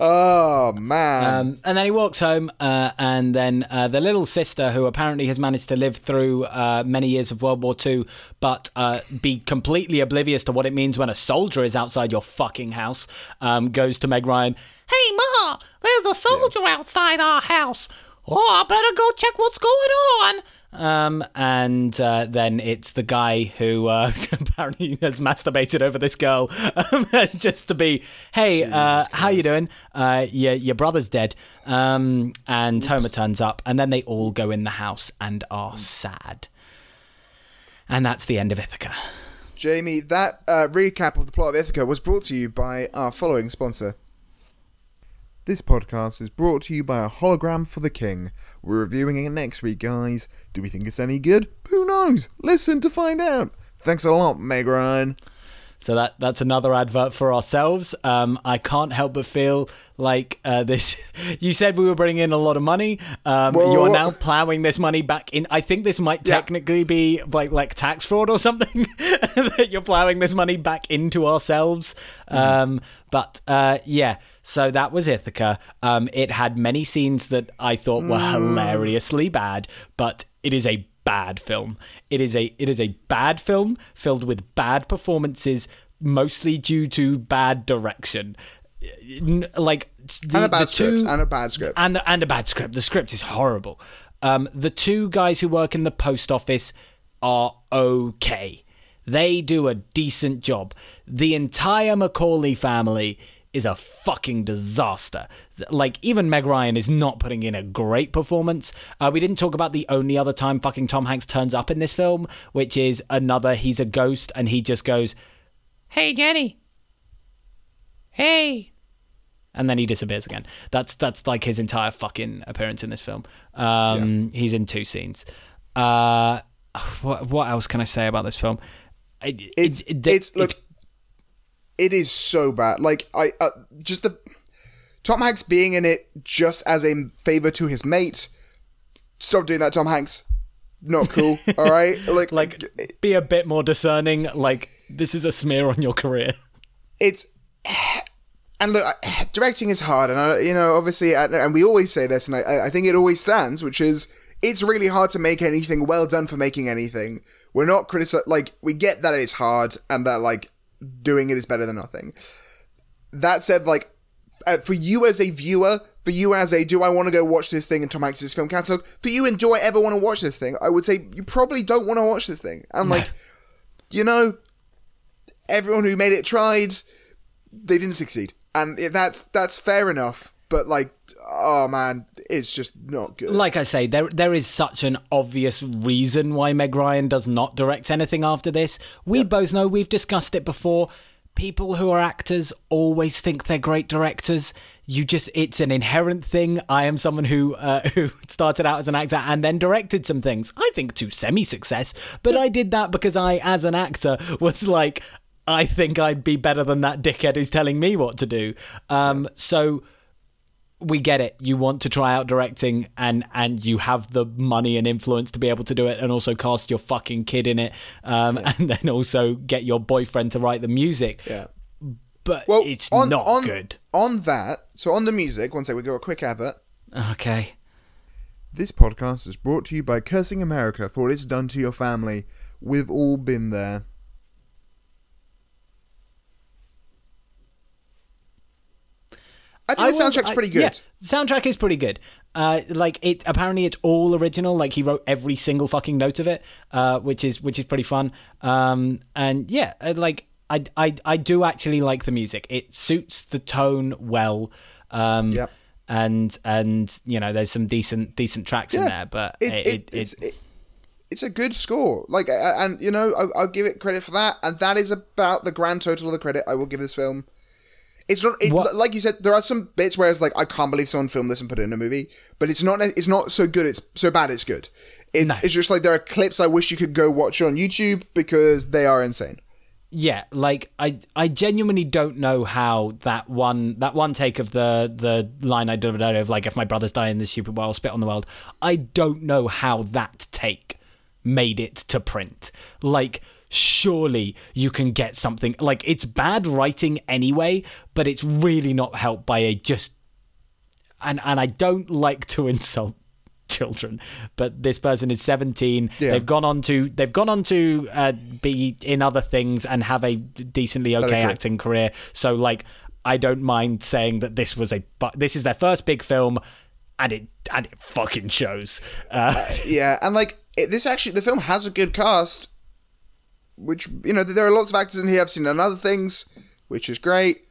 Oh man. Um, and then he walks home, uh, and then uh, the little sister, who apparently has managed to live through uh, many years of World War II, but uh, be completely oblivious to what it means when a soldier is outside your fucking house, um, goes to Meg Ryan. Hey, Ma, there's a soldier outside our house. Oh, I better go check what's going on. Um, and uh, then it's the guy who uh, apparently has masturbated over this girl um, just to be, hey, uh, how you doing? Uh, your, your brother's dead. Um, and Homer turns up, and then they all go in the house and are sad. And that's the end of Ithaca. Jamie, that uh, recap of the plot of Ithaca was brought to you by our following sponsor. This podcast is brought to you by a hologram for the king. We're reviewing it next week, guys. Do we think it's any good? Who knows? Listen to find out. Thanks a lot, Meg Ryan. So that that's another advert for ourselves. Um, I can't help but feel like uh, this. You said we were bringing in a lot of money. Um, Whoa, you are whoa, now plowing this money back in. I think this might Yeah. technically be like like tax fraud or something. that you're plowing this money back into ourselves. Mm-hmm. Um, but uh, yeah, so that was Ithaca. Um, it had many scenes that I thought were Mm. hilariously bad, but it is a bad film. It is a it is a bad film filled with bad performances, mostly due to bad direction. Like the, And a bad two, script. And a bad script. and and a bad script. The script is horrible. Um, the two guys who work in the post office are okay. They do a decent job. The entire Macauley family is a fucking disaster. Like even Meg Ryan is not putting in a great performance. Uh, we didn't talk about the only other time fucking Tom Hanks turns up in this film, which is another. He's a ghost and he just goes, "Hey Jenny, hey." and then he disappears again. That's that's like his entire fucking appearance in this film. Um, He's in two scenes. Uh, what what else can I say about this film? It- It's it- it's it- look. It is so bad. Like I uh, just the Tom Hanks being in it just as a favor to his mate. Stop doing that, Tom Hanks. Not cool. all right. Like like be a bit more discerning. Like this is a smear on your career. it's and look, directing is hard, and I, you know, obviously, and we always say this, and I, I think it always stands, which is it's really hard to make anything well done for making anything. We're not critici like we get that it's hard, and that like doing it is better than nothing. That said, like uh, for you as a viewer, for you as a do I want to go watch this thing in Tom Hanks' film catalog? For you and do I ever want to watch this thing? I would say you probably don't want to watch this thing. And like, you know, everyone who made it tried, they didn't succeed, and that's that's fair enough. But like, oh man, it's just not good. Like I say, there there is such an obvious reason why Meg Ryan does not direct anything after this. We both know we've discussed it before. people who are actors always think they're great directors. You just it's an inherent thing. I am someone who uh, who started out as an actor and then directed some things. I think to semi success, but I did that because I as an actor was like I think I'd be better than that dickhead who's telling me what to do. Um, so we get it. You want to try out directing, and and you have the money and influence to be able to do it, and also cast your fucking kid in it, um, Yeah. and then also get your boyfriend to write the music. Yeah. But Well, it's on, not on, good. On that, so on the music, one second, we got a quick advert. Okay. This podcast is brought to you by Cursing America for what it's done to your family. We've all been there. I think the will- soundtrack's I- pretty good. Yeah, the soundtrack is pretty good. Uh, like it, apparently it's all original. Like he wrote every single fucking note of it, uh, which is which is pretty fun. Um, and yeah, uh, like I, I, I do actually like the music. It suits the tone well. Um, Yep. And and you know, there's some decent decent tracks in there, but it, it, it, it, it's it, it's a good score. Like, and you know, I'll, I'll give it credit for that. And that is about the grand total of the credit I will give this film. It's not it, like you said. There are some bits where it's like I can't believe someone filmed this and put it in a movie, but it's not. It's not so good. It's so bad. It's good. It's No. it's just like there are clips I wish you could go watch on YouTube because they are insane. yeah like i i genuinely don't know how that one that one take of the the line i did of like if my brothers die in this stupid world spit on the world i don't know how that take made it to print like surely you can get something. Like it's bad writing anyway but it's really not helped by a just and and i don't like to insult children but this person is 17 Yeah. they've gone on to they've gone on to uh, be in other things and have a decently okay acting career. So like i don't mind saying that this was a but this is their first big film and it and it fucking shows. Uh, Yeah, and like it, this actually, the film has a good cast, which you know there are lots of actors in here I've seen in other things, which is great.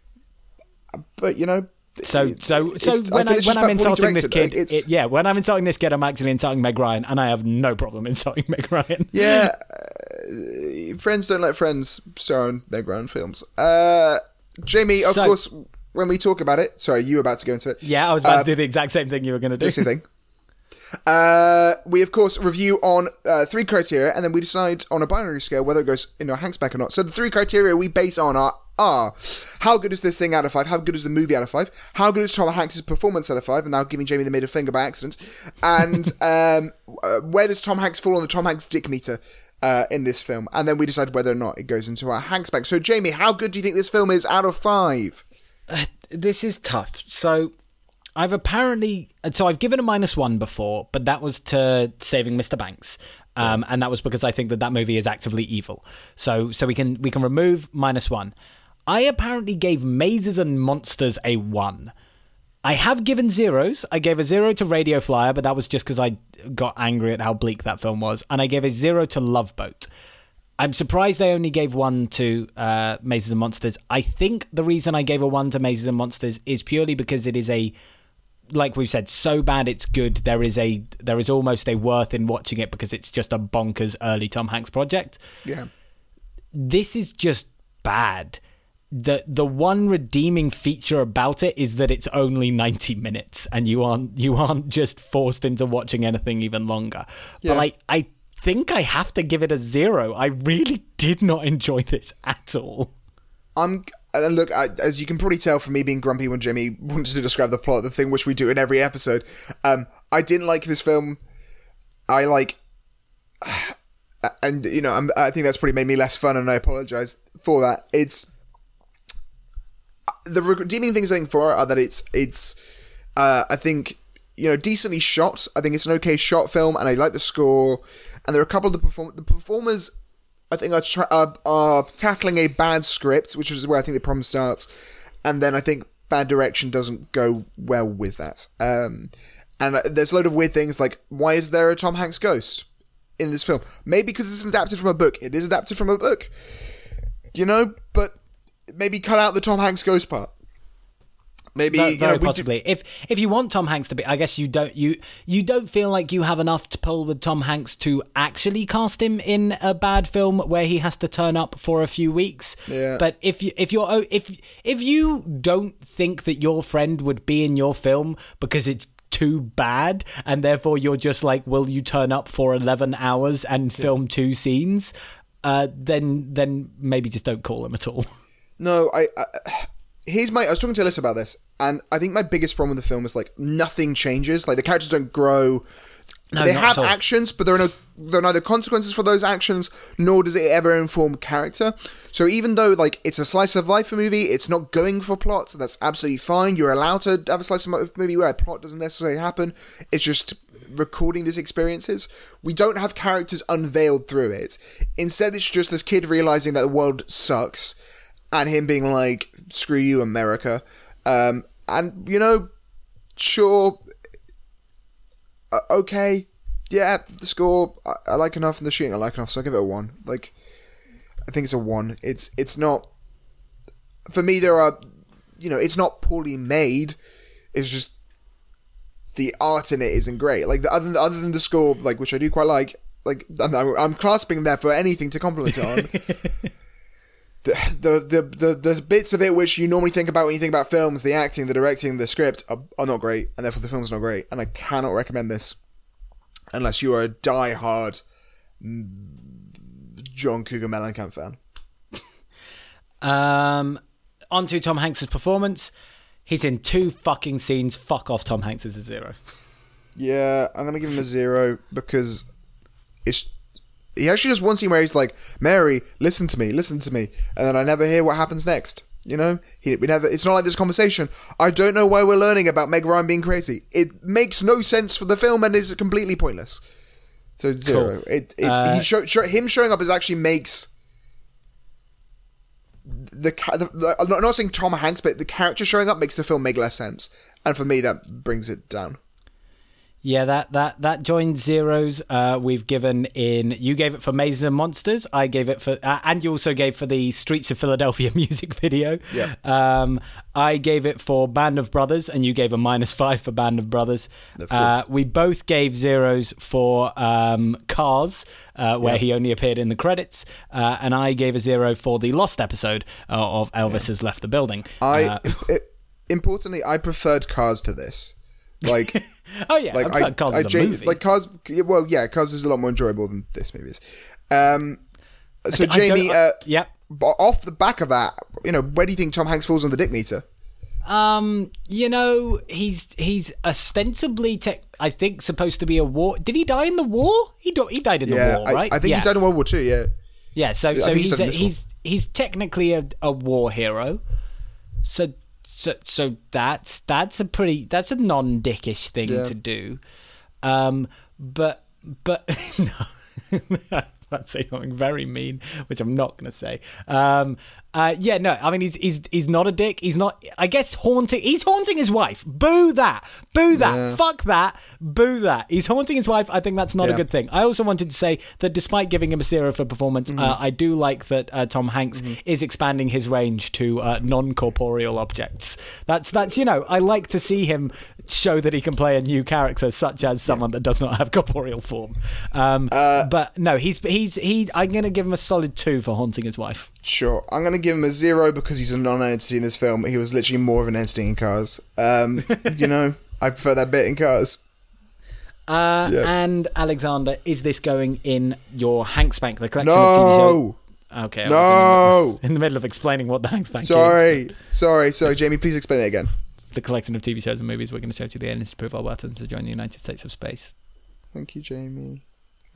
But you know, So, so, so when, I, think it's when just I'm about what he insulting this kid, Like, it- yeah, when I'm insulting this kid, I'm actually insulting Meg Ryan, and I have no problem insulting Meg Ryan. yeah. uh, friends don't like friends, starring Meg Ryan films. Uh, Jamie, of So- course, when we talk about it, sorry, you were about to go into it. Yeah, I was about Uh, to do the exact same thing you were going to do. same thing. Uh, we of course review on uh, three criteria, and then we decide on a binary scale whether it goes into our Hanks bank or not. So the three criteria we base on are are how good is this thing out of five? How good is the movie out of five? How good is Tom Hanks' performance out of five? And now giving Jamie the middle finger by accident. And um, uh, where does Tom Hanks fall on the Tom Hanks dick meter? Uh, in this film, and then we decide whether or not it goes into our Hanks bank. So, Jamie, how good do you think this film is out of five? this is tough. So I've apparently so I've given a minus one before, but that was to Saving Mr. Banks, um, and that was because I think that that movie is actively evil. So so we can we can remove minus one. I apparently gave Mazes and Monsters a one. I have given zeros. I gave a zero to Radio Flyer, but that was just because I got angry at how bleak that film was, and I gave a zero to Love Boat. I'm surprised they only gave one to uh, Mazes and Monsters. I think the reason I gave a one to Mazes and Monsters is purely because it is a, like we've said, so bad it's good. There is a there is almost a worth in watching it because it's just a bonkers early Tom Hanks project. Yeah. This is just bad. The the one redeeming feature about it is that it's only 90 minutes and you aren't you aren't just forced into watching anything even longer. Yeah. But I I think I have to give it a zero. I really did not enjoy this at all. I'm and look, I, as you can probably tell from me being grumpy when Jimmy wanted to describe the plot, the thing which we do in every episode. Um, I didn't like this film. I like, and you know, I'm, I think that's probably made me less fun, and I apologize for that. It's the redeeming things I think for it are that it's it's uh, I think you know decently shot. I think it's an okay shot film, and I like the score. And there are a couple of the perform the performers. I think are, tra- are are tackling a bad script, which is where I think the problem starts. And then I think bad direction doesn't go well with that. Um, and uh, there's a load of weird things like why is there a Tom Hanks ghost in this film? Maybe because it's adapted from a book. It is adapted from a book, you know. But maybe cut out the Tom Hanks ghost part. Maybe Very, you know, very we do- possibly. if if you want Tom Hanks to be, I guess you don't you you don't feel like you have enough to pull with Tom Hanks to actually cast him in a bad film where he has to turn up for a few weeks. Yeah. But if you if you're oh, if if you don't think that your friend would be in your film because it's too bad and therefore you're just like will you turn up for 11 hours and film two scenes uh then then maybe just don't call him at all No, I, I. Here's my. I was talking to Alyssa about this, and I think my biggest problem with the film is like nothing changes. Like the characters don't grow. No, they have actions, but there are no there are neither consequences for those actions, nor does it ever inform character. So even though like it's a slice of life movie, it's not going for plot. That's absolutely fine. You're allowed to have a slice of life movie where a plot doesn't necessarily happen. It's just recording these experiences. We don't have characters unveiled through it. Instead, it's just this kid realizing that the world sucks, and him being like, "Screw you, America." Um, and you know, sure, uh, okay, yeah, the score I, I like enough, and the shooting I like enough, so I give it a one. Like, I think it's a one. It's it's not for me. There are, you know, it's not poorly made. It's just the art in it isn't great. Like the other other than the score, like which I do quite like. Like I'm, I'm, I'm clasping there for anything to compliment it on. The, the, the, the, bits of it which you normally think about when you think about films, the acting, the directing, the script, are, are not great, and therefore the film's not great. And I cannot recommend this unless you are a die-hard John Cougar Mellencamp fan. Um, on to Tom Hanks's performance. He's in two fucking scenes. Fuck off, Tom Hanks is a zero. Yeah, I'm gonna give him a zero because it's. He actually does one scene where he's like, "Mary, listen to me, listen to me," and then I never hear what happens next. You know, he, we never. It's not like this conversation. I don't know why we're learning about Meg Ryan being crazy. It makes no sense for the film and is completely pointless. So zero. Cool. It it's Uh, he show, show, him showing up is actually makes the, the, the I'm not- I'm not saying Tom Hanks, but the character showing up makes the film make less sense, and for me that brings it down. Yeah, that that that joined zeros. Uh, we've given in. You gave it for Mazes and Monsters. I gave it for, uh, and you also gave for the Streets of Philadelphia music video. Yeah. Um, I gave it for Band of Brothers, and you gave a minus five for Band of Brothers. Of Uh, course. we both gave zeros for um, Cars, uh, where Yeah. he only appeared in the credits, uh, and I gave a zero for the Lost episode uh, of Elvis has left the building. I it, importantly, I preferred Cars to this. Like, oh yeah, like I, I, I, Cars I is a movie. like Cars. Well, yeah, Cars is a lot more enjoyable than this movie is. Um, so I Jamie, uh, yep. off the back of that, you know, where do you think Tom Hanks falls on the dick meter? Um, you know, he's he's ostensibly, tech I think, supposed to be a war. Did he die in the war? He do- he died in Yeah, the war, right? I think yeah. he died in World War Two. Yeah, Yeah, so so think he's a, he's he's technically a, a war hero. So so so that's that's a pretty that's a non-dickish thing Yeah. to do. Um, but but no. To say something very mean, which I'm not going to say. Um, uh, yeah, no, I mean he's he's he's not a dick. He's not. I guess haunting. He's haunting his wife. Boo that. Boo that. Yeah. Fuck that. Boo that. He's haunting his wife. I think that's not a good thing. I also wanted to say that despite giving him a zero for performance, Mm-hmm. uh, I do like that uh, Tom Hanks is expanding his range to uh, non-corporeal objects. That's that's you know I like to see him show that he can play a new character, such as someone that does not have corporeal form. Um, Uh, but no, he's he's he. I'm gonna give him a solid two for haunting his wife. Sure. I'm gonna give him a zero because he's a non-entity in this film. He was literally more of an entity in Cars. Um, you know, I prefer that bit in Cars. Uh, Yeah. And Alexander, is this going in your Hanks Bank, the collection of TV shows? Okay. No! in the middle of explaining what the Hanks Bank is. sorry, sorry, sorry, Jamie. Please explain it again. It's the collection of TV shows and movies we're going to show to the aliens to prove our worth welcome to join the United States of Space. Thank you, Jamie.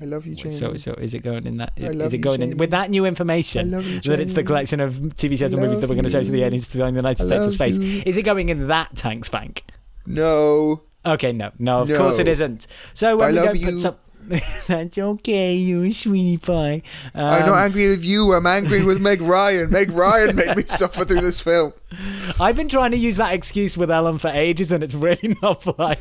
I love you, Jamie. So, so is it going in that? I Is it you, going in with that new information you, that it's the collection of TV shows and movies that we're going to show to the aliens to the United States of Space? you. Is it going in that Hanks Bank? no, Okay, no, no, of No. course it isn't. So when we don't you. put some. That's okay, you sweetie pie. I'm Um, not angry with you. I'm angry with Meg Ryan. Meg Ryan made me suffer through this film. I've been trying to use that excuse with Ellen for ages, and it's really not flying.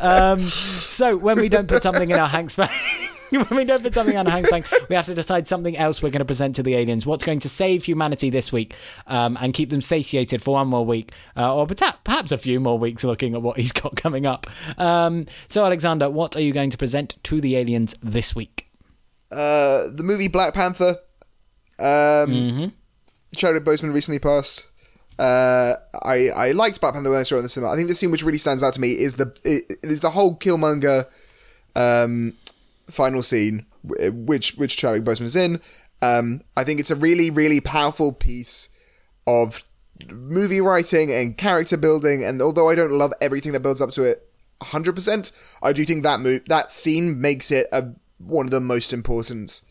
Um, so when we don't put something in our Hanks bank, when we don't put something on Hanks Bank, we have to decide something else we're going to present to the aliens. What's going to save humanity this week um, and keep them satiated for one more week, uh, or perhaps perhaps a few more weeks, looking at what he's got coming up. Um, so, Alexander, what are you going to present to the aliens this week? Uh, the movie Black Panther. Um, Mm-hmm. Chadwick Boseman recently passed. Uh, I I liked Black Panther when I saw it in the cinema. I think the scene which really stands out to me is the is the whole Killmonger um, final scene, which which Chadwick Boseman is in. Um, I think it's a really really powerful piece of movie writing and character building. And although I don't love everything that builds up to it, hundred percent, I do think that mo- that scene makes it a, one of the most important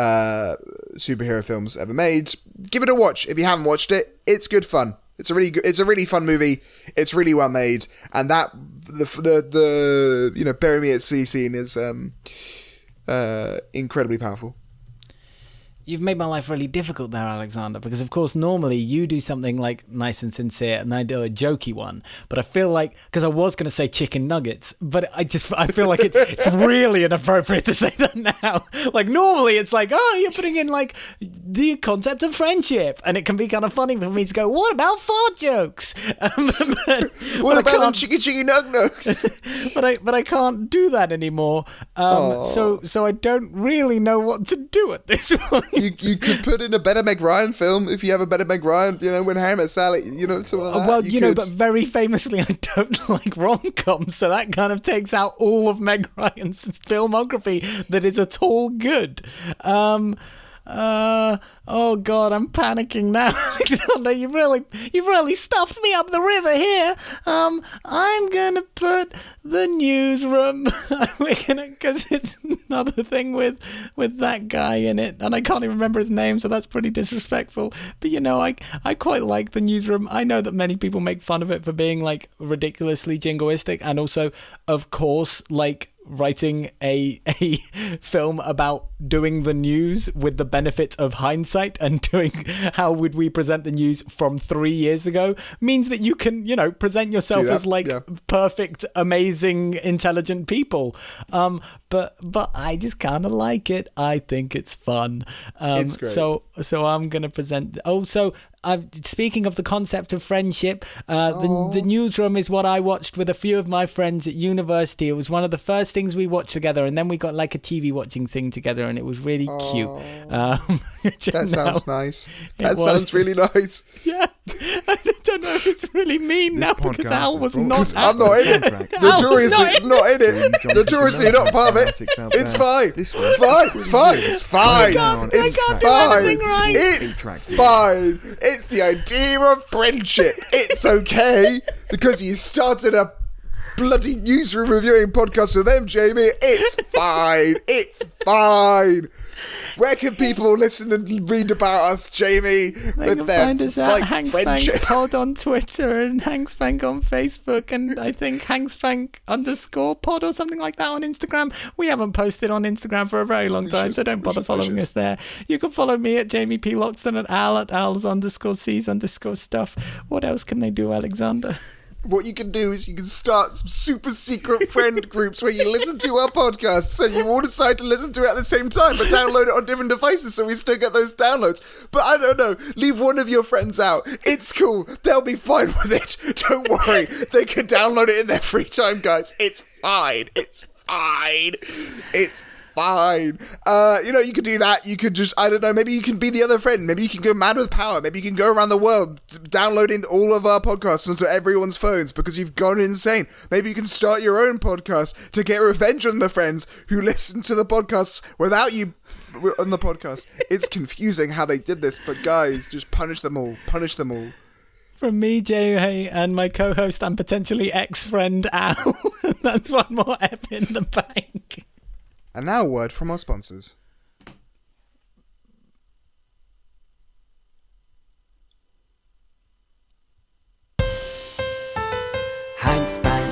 uh, superhero films ever made. Give it a watch if you haven't watched it. It's good fun. It's a really good. It's a really fun movie. It's really well made, and that the the the you know bury me at sea scene is um uh incredibly powerful. You've made my life really difficult there, Alexander, because of course normally you do something like nice and sincere, and I do a jokey one. But I feel like because I was going to say chicken nuggets, but I just I feel like it, it's really inappropriate to say that now. Like normally it's like, oh, you're putting in like the concept of friendship, and it can be kind of funny for me to go, what about fart jokes? Um, but, What but about them chicky chicky nug nugs? but I but I can't do that anymore. Um, so so I don't really know what to do at this point. You you could put in a better Meg Ryan film if you have a better Meg Ryan. You know when Harry Met Sally. You know something like that. well, you, know, could- but very famously, I don't like rom coms, so that kind of takes out all of Meg Ryan's filmography that is at all good. Um, uh, oh God, I'm panicking now, Alexander. You really, you really stuffed me up the river here. Um, I'm gonna put the newsroom. We're gonna because it's another thing with with that guy in it, and I can't even remember his name, so that's pretty disrespectful. But you know, I I quite like the newsroom. I know that many people make fun of it for being like ridiculously jingoistic, and also, of course, like writing a a film about doing the news with the benefit of hindsight and doing how would we present the news from three years ago means that you can you know present yourself as like yeah. perfect amazing intelligent people um but but i just kind of like it i think it's fun um It's great. so so i'm gonna present oh so uh, speaking of the concept of friendship, uh, the, the newsroom is what I watched with a few of my friends at university. It was one of the first things we watched together, and then we got like a TV watching thing together, and it was really cute. Um, that sounds nice. That was. sounds really nice. Yeah, I don't know if it's really mean now because Al was not. Because I'm not in it. Contract. Al was Notoriously not in not in Dwayne it. Johnson Notoriously not part of it. Fanatics out It's fine. It's fine. It's fine. It's fine. It's fine. It's fine. It's the idea of friendship. It's okay because you started a bloody newsroom reviewing podcast with them, Jamie. It's fine. It's fine. Where can people listen and read about us, Jamie? They can their, find us at like, Hanksbank? Pod on Twitter and Hanksbank on Facebook and I think Hanksbank underscore pod or something like that on Instagram. We haven't posted on Instagram for a very long time, should. so don't bother should, following us there. You can follow me at Jamie P. Loxton and Al at Al's underscore C's underscore stuff. What else can they do, Alexander? What you can do is you can start some super secret friend groups where you listen to our podcast. So you all decide to listen to it at the same time but download it on different devices so we still get those downloads. But i don't know. Leave one of your friends out. It's cool. They'll be fine with it. Don't worry. They can download it in their free time guys. It's fine. It's fine. It's fine. Uh, you know, you could do that. You could just, I don't know, maybe you can be the other friend. Maybe you can go mad with power. Maybe you can go around the world downloading all of our podcasts onto everyone's phones because you've gone insane. Maybe you can start your own podcast to get revenge on the friends who listen to the podcasts without you on the podcast. It's confusing how they did this, but guys, just punish them all. Punish them all. From me, Jay, and my co-host and potentially ex-friend Al. That's one more ep in the bank. And now a word from our sponsors. Heinz Bein